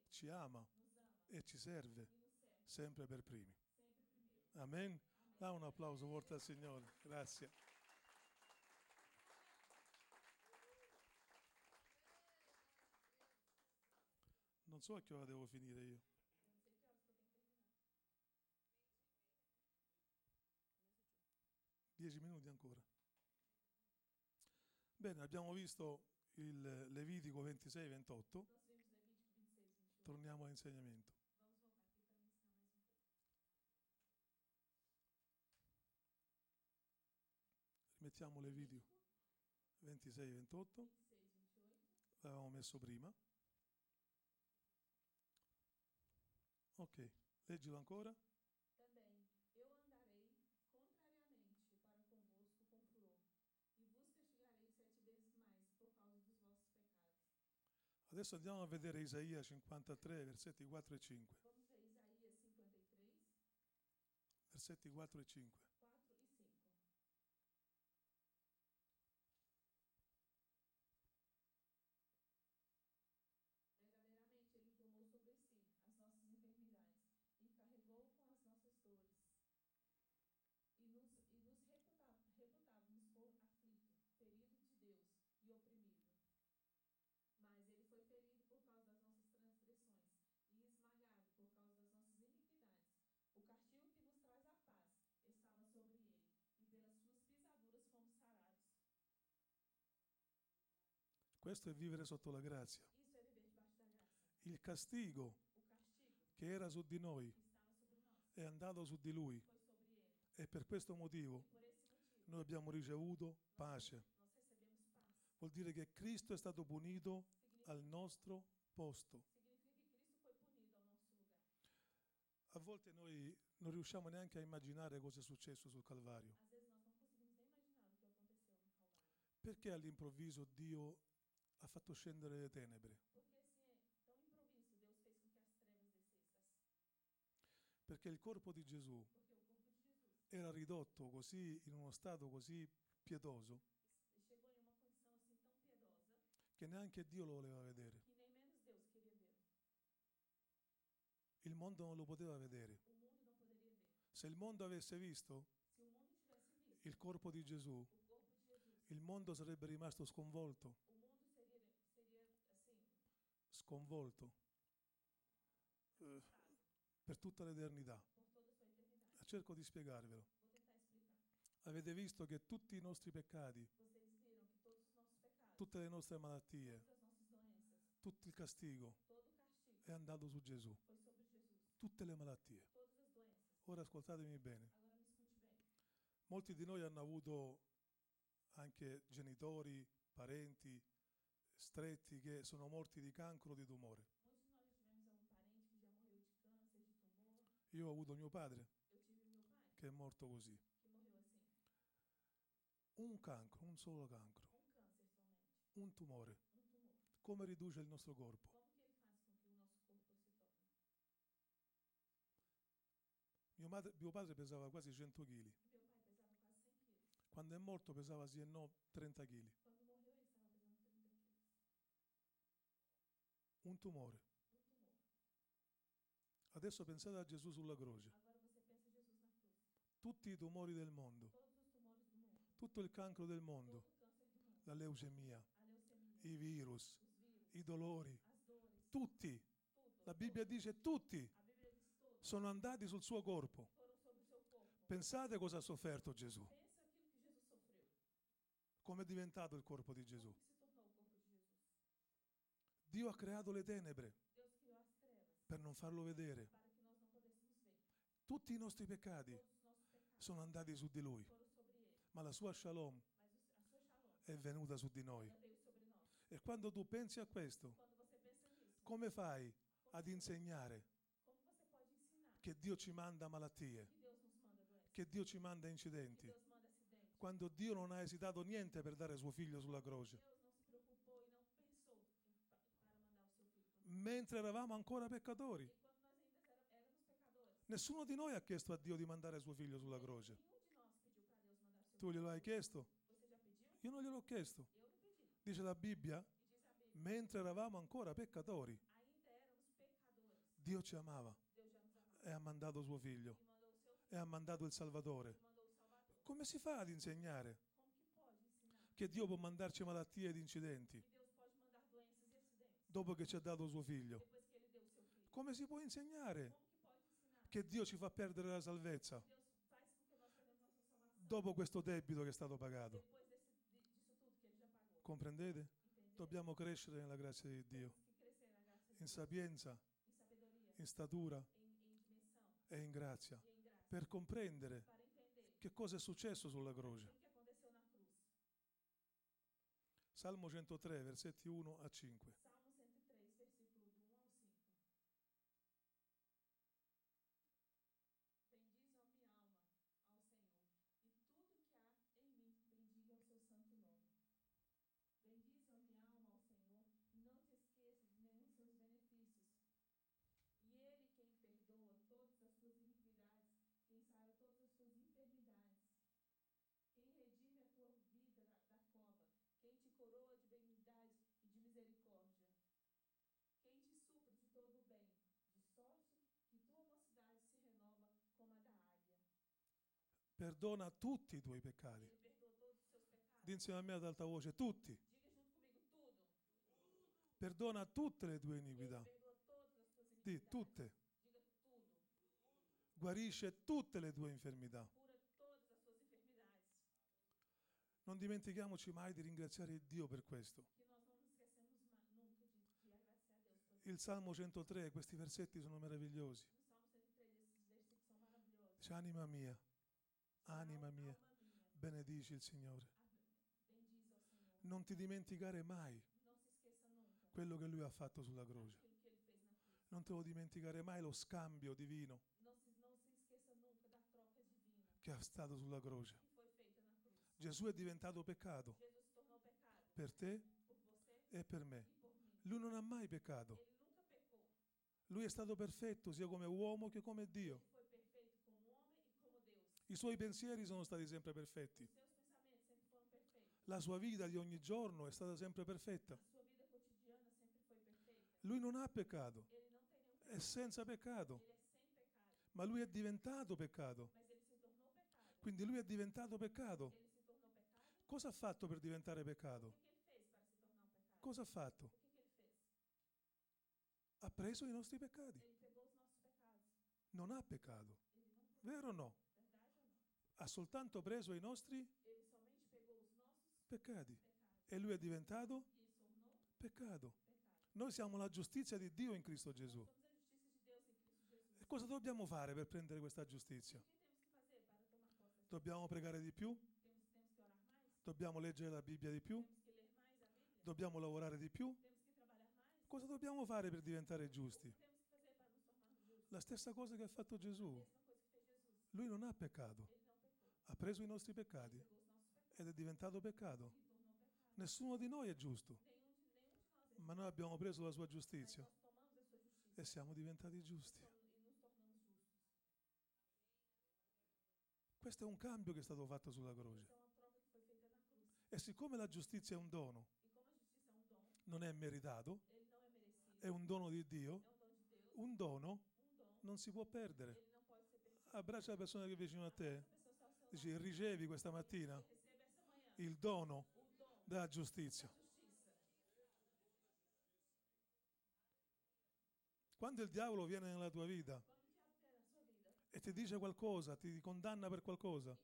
Speaker 1: ci ama e ci serve sempre per primi. Amen. Da un applauso forte al Signore. Grazie. So a che ora devo finire io. Dieci minuti ancora. Bene, abbiamo visto il Levitico 26-28.
Speaker 2: Nós vimos Levítico 26, 28.
Speaker 1: Torniamo all'insegnamento. Rimettiamo Levitico 26-28.
Speaker 2: 26, 28.
Speaker 1: L'avevamo messo prima. Ok, leggilo ancora.
Speaker 2: Também eu andarei contrariamente para convosco com furor, e vos castigarei sete vezes mais por causa dos vossos pecados.
Speaker 1: Adesso andiamo a vedere Isaia 53, versetti 4 e 5.
Speaker 2: Vamos ver Isaías 53,
Speaker 1: Versetti 4 e 5.
Speaker 2: 4 e 5. Verdadeiramente ele tomou sobre si as nossas enfermidades e carregou com as nossas dores. E nos, e nos reputa- reputávamos por aflito, ferido de Deus e oprimido. Mas ele foi ferido por causa das nossas transgressões e esmagado por causa das nossas iniquidades. O castigo que vos traz a paz estava sobre ele, e pelas suas pisaduras fomos sarados.
Speaker 1: Questo è vivere sotto la grazia. Il castigo che era su di noi è andato su di lui e per questo motivo noi abbiamo ricevuto pace. Vuol dire che Cristo è stato punito al nostro posto. A volte noi non riusciamo neanche a immaginare cosa è successo sul Calvario. Perché all'improvviso Dio ha fatto scendere le tenebre? Perché il corpo di Gesù era ridotto così in uno stato così pietoso che neanche Dio lo voleva vedere. Il mondo non lo poteva vedere. Se il mondo avesse visto il corpo di Gesù, il mondo sarebbe rimasto sconvolto, sconvolto eh, per tutta l'eternità.
Speaker 2: eternidade.
Speaker 1: Cerco di spiegarvelo. Avete visto che tutti i nostri peccati, tutte le nostre malattie, tutto il castigo è andato su Gesù. Tutte le malattie. Ora ascoltatemi bene. Molti di noi hanno avuto anche genitori, parenti stretti che sono morti di cancro o di tumore.
Speaker 2: Tumor.
Speaker 1: Io ho avuto mio padre che è morto così. Un cancro, un solo cancro, un tumore.
Speaker 2: Um tumor.
Speaker 1: Come riduce il nostro corpo? Mio, madre- mio padre pesava quasi 100 kg.
Speaker 2: Meu pai pesava quase 100 quilos.
Speaker 1: Quando è morto pesava sì e no 30 kg. Un tumore.
Speaker 2: Um tumor.
Speaker 1: Adesso pensate a Gesù sulla croce. Tutti i tumori del mondo, tutto il cancro del mondo, la leucemia, i virus, i dolori, tutti. La Bibbia dice tutti. Sono andati sul suo corpo. Pensate cosa ha sofferto Gesù. Come è diventato il corpo di Gesù.
Speaker 2: Como que se tornou o corpo de Jesus?
Speaker 1: Dio ha creato le tenebre per non farlo vedere. Tutti i nostri peccati sono andati su di Lui, ma la sua shalom è venuta su di noi. E quando tu pensi a questo, come fai ad insegnare che Dio ci manda malattie, che Dio ci manda incidenti, quando Dio non ha esitato niente per dare suo figlio sulla croce.
Speaker 2: Deus não se preocupou e não pensou em, pa- para mandar o seu filho por nós.
Speaker 1: Mentre eravamo ancora peccatori, nessuno di noi ha chiesto a Dio di mandare suo figlio sulla croce. Tu glielo hai chiesto? Io non gliel'ho chiesto.
Speaker 2: Eu não pedi.
Speaker 1: Dice la Bibbia, mentre eravamo ancora peccatori. Dio ci amava e ha mandato suo figlio
Speaker 2: E
Speaker 1: ha mandato il Salvatore. Come si fa ad insegnare che Dio può mandarci malattie ed incidenti
Speaker 2: que Deus pode mandar doenças e acidentes
Speaker 1: dopo che ci ha dato suo figlio? Come si può insegnare? Che Dio ci fa perdere la salvezza. Dopo questo debito che è stato pagato? Comprendete? Dobbiamo crescere nella grazia di Dio, in sapienza, in statura e in grazia, per comprendere che cosa è successo sulla croce. Salmo 103, versetti 1 a 5.
Speaker 2: Salmo 103, versículo do 1 ao 5. Bendize a minha alma ao Senhor, e tudo que há em mim bendiga o seu santo nome. Bendize a minha alma ao Senhor, e não te esqueça de nenhum de seus benefícios. E Ele quem perdoa todas as tuas iniquidades, quem sara todas as tuas enfermidades, quem redime a tua vida da, da cova, quem te coroa de benignidade e de misericórdia, quem te supre de todo o bem, de sorte que tua mocidade se renova como a da águia.
Speaker 1: Perdona tutti i tuoi peccati. Di insieme a me ad alta voce, tutti. Perdona tutte le tue iniquità. Di tutte. Guarisce tutte le tue infermità. Non dimentichiamoci mai di ringraziare Dio per questo. Il Salmo 103, questi versetti sono meravigliosi.
Speaker 2: No Salmo 103, esses versículos são maravilhosos.
Speaker 1: Dice, anima mia, anima mia, benedici il Signore. Non ti dimenticare mai quello che Lui ha fatto sulla croce. Non te lo dimenticare mai lo scambio divino che è stato sulla croce. Gesù è diventato peccato per te e per me. Lui non ha mai peccato. Lui è stato perfetto sia come uomo che come Dio. I suoi pensieri sono stati sempre perfetti. La sua vita di ogni giorno è stata sempre perfetta. Lui non ha peccato, è senza peccato, ma lui è diventato peccato. Quindi lui è diventato peccato. Cosa ha fatto per diventare peccato? Cosa ha fatto? Ha preso i nostri peccati. Non ha peccato. Vero o no? Ha soltanto preso i nostri peccati. E lui è diventato peccato. Noi siamo la giustizia di Dio in Cristo Gesù. E cosa dobbiamo fare per prendere questa giustizia? Dobbiamo pregare di più? Dobbiamo leggere la Bibbia di più? Dobbiamo lavorare di più? Cosa dobbiamo fare per diventare giusti? La stessa cosa che ha fatto Gesù. Lui non ha peccato. Ha preso i nostri peccati ed è diventato peccato. Nessuno di noi è giusto, ma noi abbiamo preso la sua giustizia e siamo diventati giusti. Questo è un cambio che è stato fatto sulla croce. E siccome la giustizia è un dono, non è meritato, è un dono di Dio, un dono non si può perdere. Abbraccia la persona che è vicino a te, dici ricevi questa mattina il dono della giustizia. Quando il diavolo viene nella tua vita e ti dice qualcosa, ti condanna per qualcosa,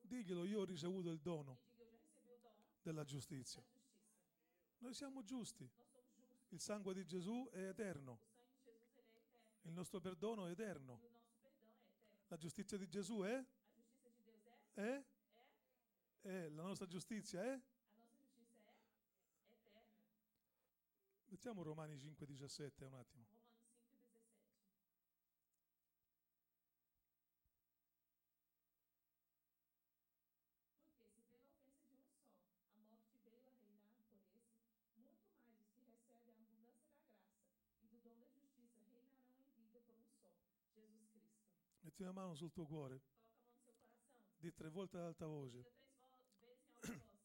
Speaker 1: diglielo io ho ricevuto il dono della giustizia. Noi siamo giusti. Il sangue di Gesù è eterno. Il nostro perdono è eterno.
Speaker 2: E o nosso perdão é eterno.
Speaker 1: La giustizia di Gesù è?
Speaker 2: A justiça de Deus é?
Speaker 1: È?
Speaker 2: É?
Speaker 1: È? La nostra giustizia è?
Speaker 2: A nossa justiça é? Eterna.
Speaker 1: Mettiamo Romani 5,17 un attimo. Metti una mano sul tuo cuore, di tre volte ad alta voce,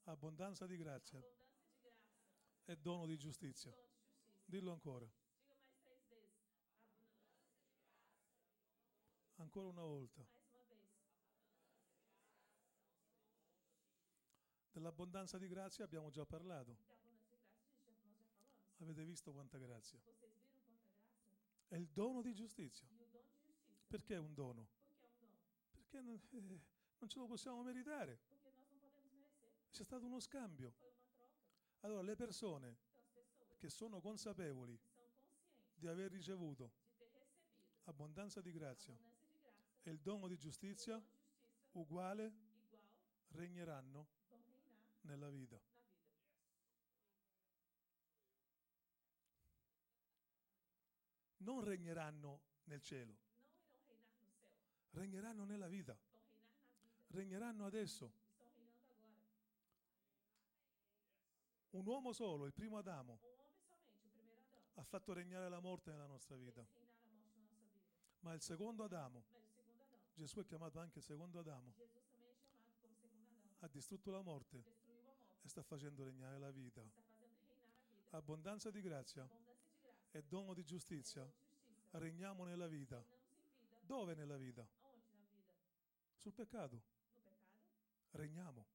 Speaker 1: abbondanza di grazia e dono di giustizia. Dillo ancora, ancora una volta. Dell'abbondanza di grazia abbiamo già parlato. Avete visto quanta grazia? È il dono di giustizia.
Speaker 2: E o dom de justiça.
Speaker 1: Perché è un dono? Perché non, eh, non ce lo possiamo meritare. C'è stato uno scambio. Allora le persone che sono consapevoli di aver ricevuto abbondanza di grazia. E il dono di giustizia uguale regneranno nella vita. Non regneranno nel cielo,
Speaker 2: Não irão reinar no céu,
Speaker 1: regneranno nella vita, regneranno adesso. Un uomo solo, il primo Adamo, ha fatto regnare la morte nella nostra vita, ma il secondo Adamo, Gesù è chiamato anche secondo Adamo, ha distrutto la morte e sta facendo regnare la vita. Abbondanza di grazia e dono di giustizia, regniamo nella vita. Dove nella vita? Sul peccato. Regniamo.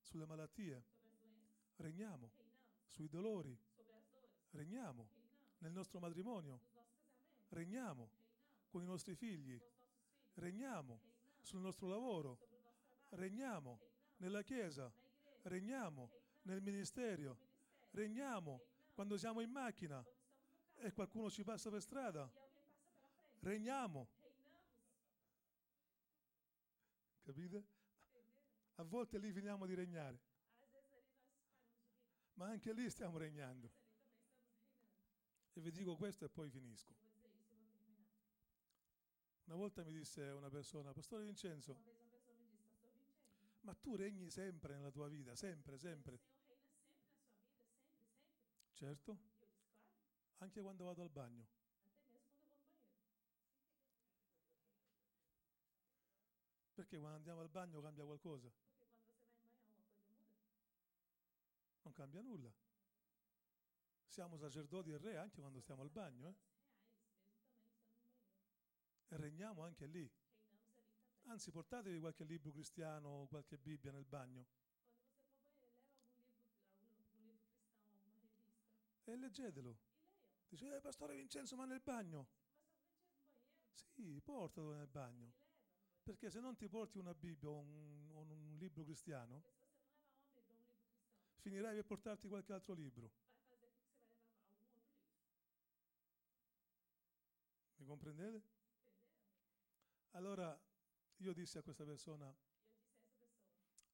Speaker 1: Sulle malattie. Regniamo. Sui dolori. Regniamo. Nel nostro matrimonio. Regniamo. Con i nostri figli. Regniamo. Sul nostro lavoro. Regniamo. Nella chiesa. Regniamo. Nel ministero.
Speaker 2: Ministério?
Speaker 1: Regniamo. Quando siamo in macchina e qualcuno ci passa per strada. Regniamo. Capite? A volte lì finiamo di regnare, ma anche lì stiamo regnando. E vi dico questo e poi finisco. Una volta mi disse una persona, Pastore Vincenzo, ma tu regni sempre nella tua vita, sempre, sempre. Certo, anche quando vado al bagno.
Speaker 2: até mesmo quando eu vou no banheiro.
Speaker 1: Perché quando andiamo al bagno cambia qualcosa?
Speaker 2: Quando?
Speaker 1: Non cambia nulla. Siamo sacerdoti e re anche quando stiamo al bagno, eh?
Speaker 2: Banheiro.
Speaker 1: E regniamo anche lì. Anzi, portatevi qualche libro cristiano o qualche Bibbia nel bagno e leggetelo. Dice, eh, Pastore Vincenzo, ma nel bagno? Sì, portatelo nel bagno.
Speaker 2: E leva no banheiro.
Speaker 1: Perché se non ti porti una Bibbia o un, o un libro cristiano, finirai per portarti qualche altro libro. Mi comprendete? Allora io dissi a questa persona,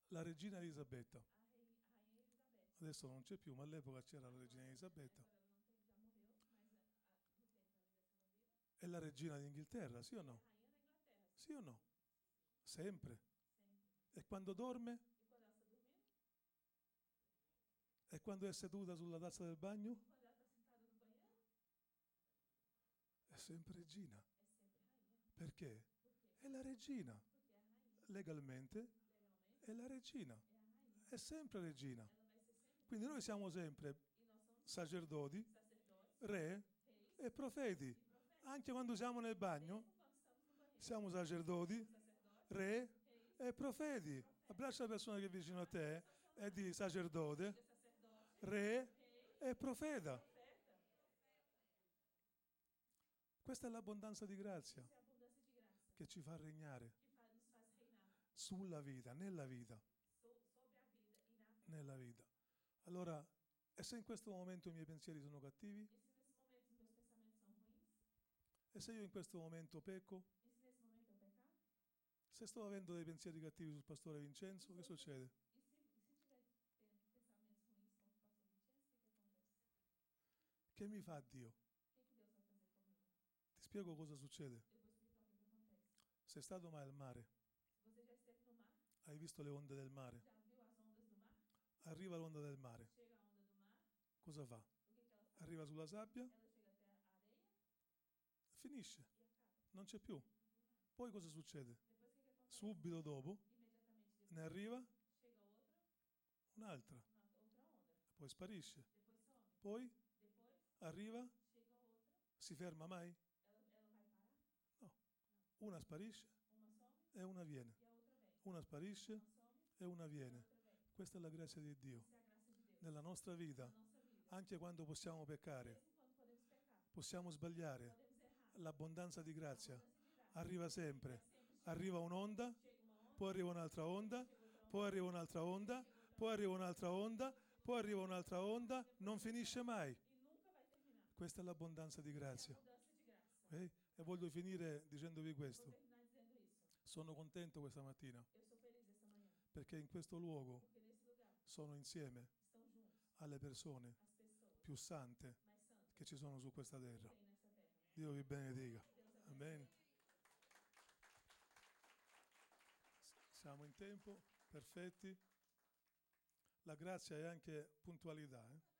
Speaker 1: la regina Elisabetta,
Speaker 2: a, rei, a rainha Elizabeth.
Speaker 1: adesso non c'è più, ma all'epoca c'era la regina Elisabetta,
Speaker 2: Agora ela não tem, já morreu, mas a, a, no tempo ela ainda estava viva.
Speaker 1: è la regina d'Inghilterra, sì o no? Sì o no? Sempre. E quando dorme?
Speaker 2: E quando
Speaker 1: è seduta sulla tazza del bagno? È sempre regina. Perché? È la regina. Legalmente è la regina. È sempre regina. Quindi noi siamo sempre sacerdoti, re e profeti. Anche quando siamo nel bagno siamo sacerdoti, re e profeti. Abbraccia la persona che è vicino a te e di sacerdote, re e profeta. Questa è l'abbondanza di grazia che ci fa regnare sulla vita, nella vita, nella vita. Allora, e se in questo momento i miei pensieri sono cattivi?
Speaker 2: E se
Speaker 1: io in questo momento pecco?
Speaker 2: E se nesse momento eu pecar?
Speaker 1: Se sto avendo dei pensieri cattivi sul pastore Vincenzo, che succede? Che mi fa Dio? Ti spiego cosa succede. Sei stato mai al mare, hai visto le onde del mare, arriva l'onda del mare, cosa fa? Arriva sulla sabbia, finisce, non c'è più. Poi cosa succede? Subito dopo ne arriva un'altra, poi sparisce. Poi arriva, si ferma mai?
Speaker 2: parar?
Speaker 1: Una sparisce e una viene. Una sparisce e una viene. Questa è la grazia di Dio. Nella nostra vita, anche quando possiamo peccare, possiamo sbagliare, l'abbondanza di grazia arriva sempre. Arriva un'onda, poi arriva un'altra onda, poi arriva un'altra onda, poi arriva un'altra onda, poi arriva un'altra onda, non finisce mai. Questa è l'abbondanza di grazia. E voglio finire dicendovi questo. Sono contento questa mattina perché in questo luogo sono insieme alle persone più sante che ci sono su questa
Speaker 2: que
Speaker 1: terra. Dio vi benedica. Amen. Siamo in tempo, perfetti. La grazia è anche puntualità. eh?